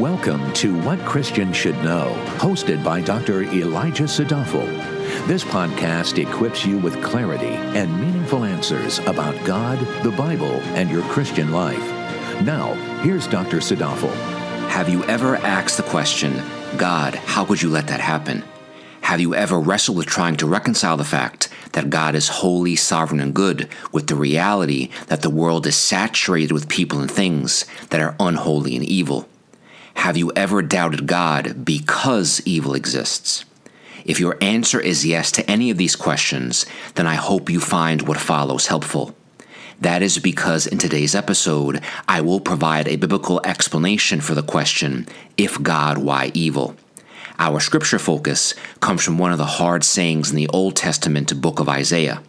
Welcome to What Christians Should Know, hosted by Dr. Elijah Sadafel. This podcast equips you with clarity and meaningful answers about God, the Bible, and your Christian life. Now, here's Dr. Sadafel. Have you ever asked the question, God, how could you let that happen? Have you ever wrestled with trying to reconcile the fact that God is holy, sovereign, and good with the reality that the world is saturated with people and things that are unholy and evil? Have you ever doubted God because evil exists? If your answer is yes to any of these questions, then I hope you find what follows helpful. That is because in today's episode, I will provide a biblical explanation for the question, if God, why evil? Our scripture focus comes from one of the hard sayings in the Old Testament book of Isaiah.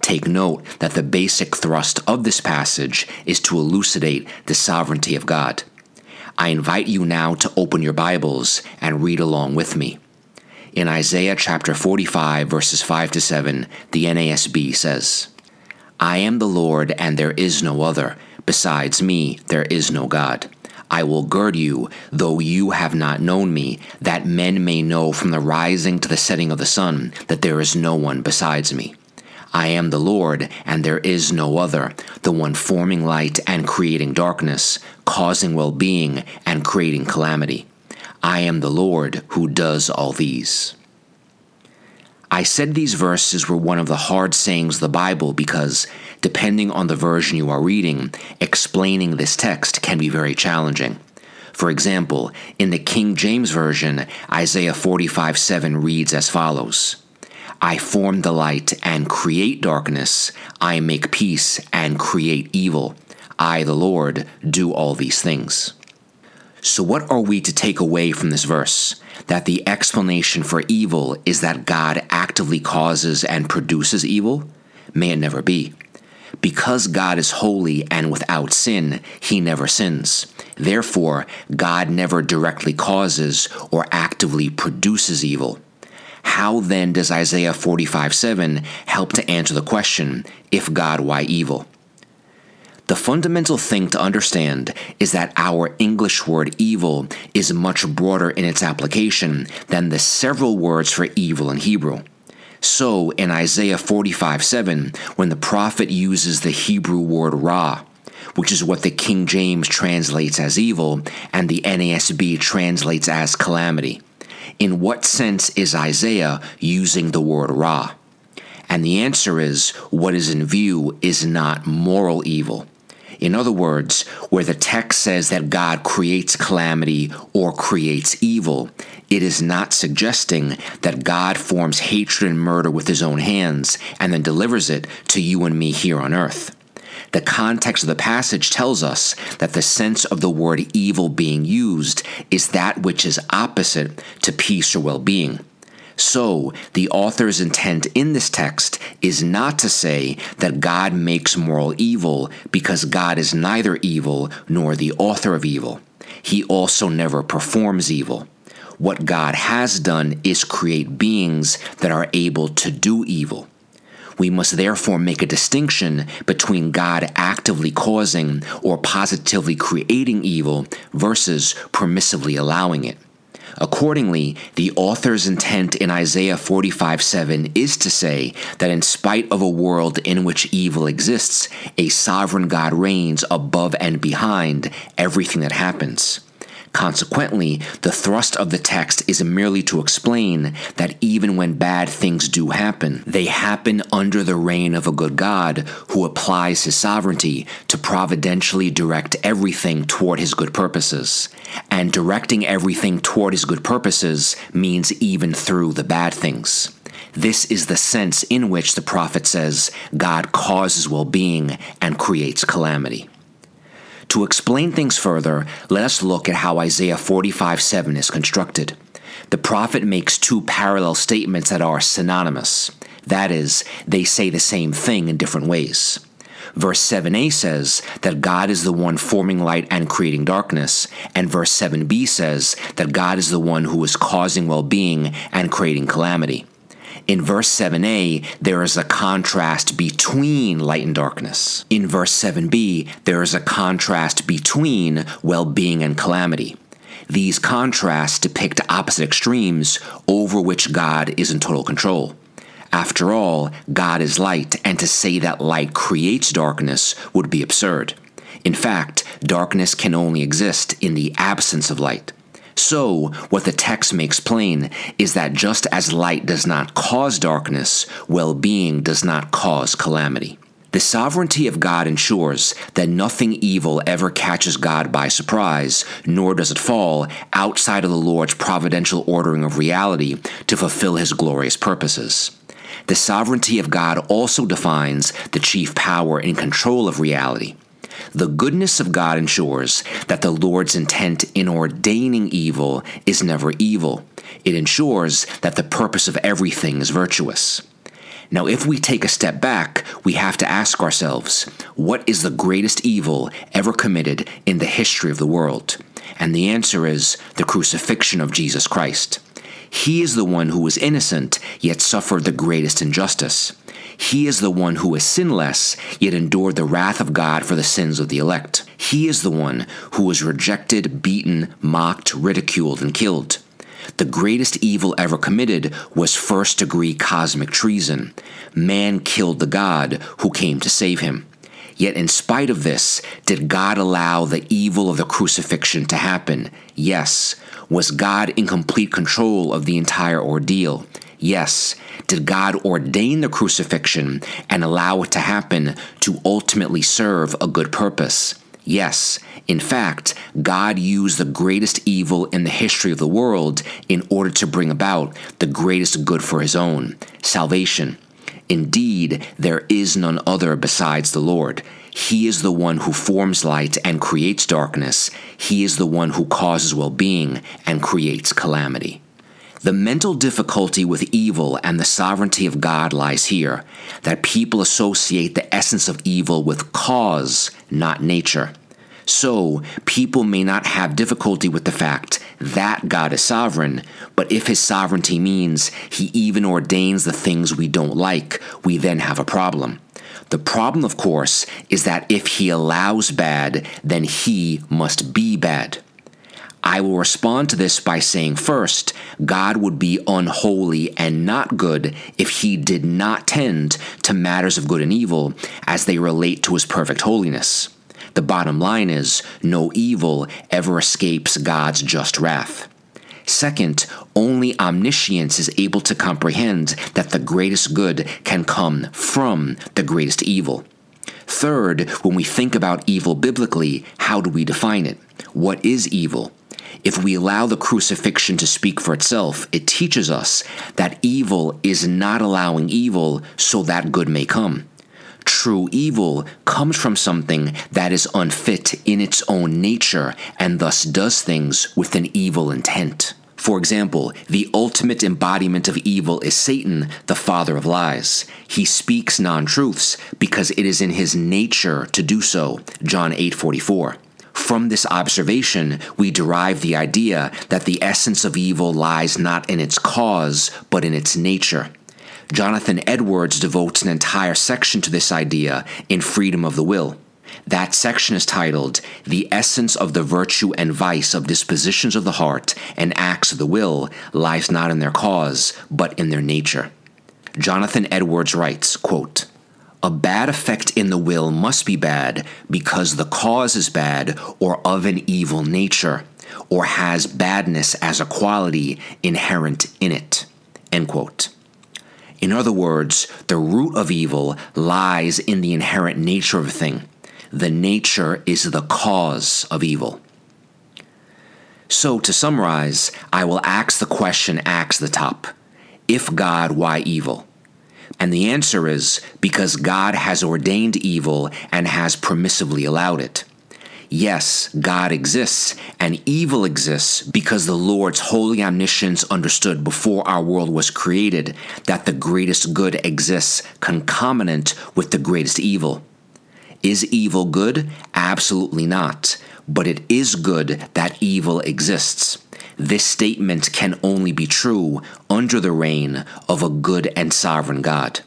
Take note that the basic thrust of this passage is to elucidate the sovereignty of God. I invite you now to open your Bibles and read along with me. In Isaiah chapter 45, verses 5 to 7, the NASB says, I am the Lord, and there is no other. Besides me, there is no God. I will gird you, though you have not known me, that men may know from the rising to the setting of the sun that there is no one besides me. I am the Lord, and there is no other, the one forming light and creating darkness, causing well being and creating calamity. I am the Lord who does all these. I said these verses were one of the hard sayings of the Bible because, depending on the version you are reading, explaining this text can be very challenging. For example, in the King James Version, Isaiah 45 7 reads as follows I form the light and create darkness. I make peace and create evil. I, the Lord, do all these things. So, what are we to take away from this verse? That the explanation for evil is that God actively causes and produces evil? May it never be. Because God is holy and without sin, he never sins. Therefore, God never directly causes or actively produces evil. How then does Isaiah 45 7 help to answer the question, if God, why evil? The fundamental thing to understand is that our English word evil is much broader in its application than the several words for evil in Hebrew. So, in Isaiah 45 7, when the prophet uses the Hebrew word ra, which is what the King James translates as evil and the NASB translates as calamity, in what sense is Isaiah using the word Ra? And the answer is what is in view is not moral evil. In other words, where the text says that God creates calamity or creates evil, it is not suggesting that God forms hatred and murder with his own hands and then delivers it to you and me here on earth. The context of the passage tells us that the sense of the word evil being used is that which is opposite to peace or well being. So, the author's intent in this text is not to say that God makes moral evil because God is neither evil nor the author of evil. He also never performs evil. What God has done is create beings that are able to do evil. We must therefore make a distinction between God actively causing or positively creating evil versus permissively allowing it. Accordingly, the author's intent in Isaiah 45 7 is to say that in spite of a world in which evil exists, a sovereign God reigns above and behind everything that happens. Consequently, the thrust of the text is merely to explain that even when bad things do happen, they happen under the reign of a good God who applies his sovereignty to providentially direct everything toward his good purposes. And directing everything toward his good purposes means even through the bad things. This is the sense in which the prophet says God causes well being and creates calamity. To explain things further, let us look at how Isaiah 45 7 is constructed. The prophet makes two parallel statements that are synonymous. That is, they say the same thing in different ways. Verse 7a says that God is the one forming light and creating darkness, and verse 7b says that God is the one who is causing well being and creating calamity. In verse 7a, there is a contrast between light and darkness. In verse 7b, there is a contrast between well being and calamity. These contrasts depict opposite extremes over which God is in total control. After all, God is light, and to say that light creates darkness would be absurd. In fact, darkness can only exist in the absence of light. So, what the text makes plain is that just as light does not cause darkness, well being does not cause calamity. The sovereignty of God ensures that nothing evil ever catches God by surprise, nor does it fall outside of the Lord's providential ordering of reality to fulfill his glorious purposes. The sovereignty of God also defines the chief power in control of reality. The goodness of God ensures that the Lord's intent in ordaining evil is never evil. It ensures that the purpose of everything is virtuous. Now, if we take a step back, we have to ask ourselves what is the greatest evil ever committed in the history of the world? And the answer is the crucifixion of Jesus Christ. He is the one who was innocent, yet suffered the greatest injustice. He is the one who was sinless, yet endured the wrath of God for the sins of the elect. He is the one who was rejected, beaten, mocked, ridiculed, and killed. The greatest evil ever committed was first degree cosmic treason. Man killed the God who came to save him. Yet, in spite of this, did God allow the evil of the crucifixion to happen? Yes. Was God in complete control of the entire ordeal? Yes. Did God ordain the crucifixion and allow it to happen to ultimately serve a good purpose? Yes. In fact, God used the greatest evil in the history of the world in order to bring about the greatest good for his own salvation. Indeed, there is none other besides the Lord. He is the one who forms light and creates darkness. He is the one who causes well being and creates calamity. The mental difficulty with evil and the sovereignty of God lies here that people associate the essence of evil with cause, not nature. So, people may not have difficulty with the fact that God is sovereign, but if his sovereignty means he even ordains the things we don't like, we then have a problem. The problem, of course, is that if he allows bad, then he must be bad. I will respond to this by saying first, God would be unholy and not good if he did not tend to matters of good and evil as they relate to his perfect holiness. The bottom line is no evil ever escapes God's just wrath. Second, only omniscience is able to comprehend that the greatest good can come from the greatest evil. Third, when we think about evil biblically, how do we define it? What is evil? If we allow the crucifixion to speak for itself, it teaches us that evil is not allowing evil so that good may come. True evil comes from something that is unfit in its own nature and thus does things with an evil intent. For example, the ultimate embodiment of evil is Satan, the father of lies. He speaks non-truths because it is in his nature to do so. John 8:44. From this observation, we derive the idea that the essence of evil lies not in its cause, but in its nature. Jonathan Edwards devotes an entire section to this idea in Freedom of the Will. That section is titled The Essence of the Virtue and Vice of Dispositions of the Heart and Acts of the Will Lies Not in Their Cause, but in Their Nature. Jonathan Edwards writes, quote, a bad effect in the will must be bad because the cause is bad or of an evil nature, or has badness as a quality inherent in it. End quote. In other words, the root of evil lies in the inherent nature of a thing. The nature is the cause of evil. So, to summarize, I will ask the question ask the top If God, why evil? And the answer is because God has ordained evil and has permissively allowed it. Yes, God exists, and evil exists because the Lord's holy omniscience understood before our world was created that the greatest good exists concomitant with the greatest evil. Is evil good? Absolutely not. But it is good that evil exists. This statement can only be true under the reign of a good and sovereign God.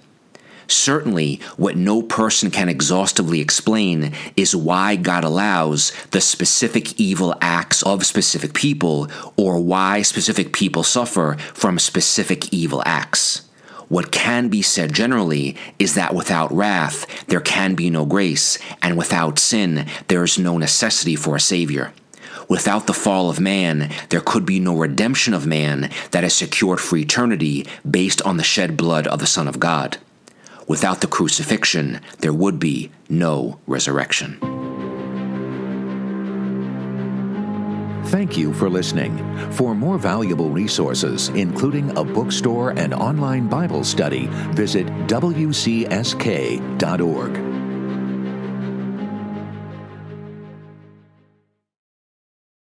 Certainly, what no person can exhaustively explain is why God allows the specific evil acts of specific people or why specific people suffer from specific evil acts. What can be said generally is that without wrath, there can be no grace, and without sin, there is no necessity for a Savior. Without the fall of man, there could be no redemption of man that is secured for eternity based on the shed blood of the Son of God. Without the crucifixion, there would be no resurrection. Thank you for listening. For more valuable resources, including a bookstore and online Bible study, visit WCSK.org.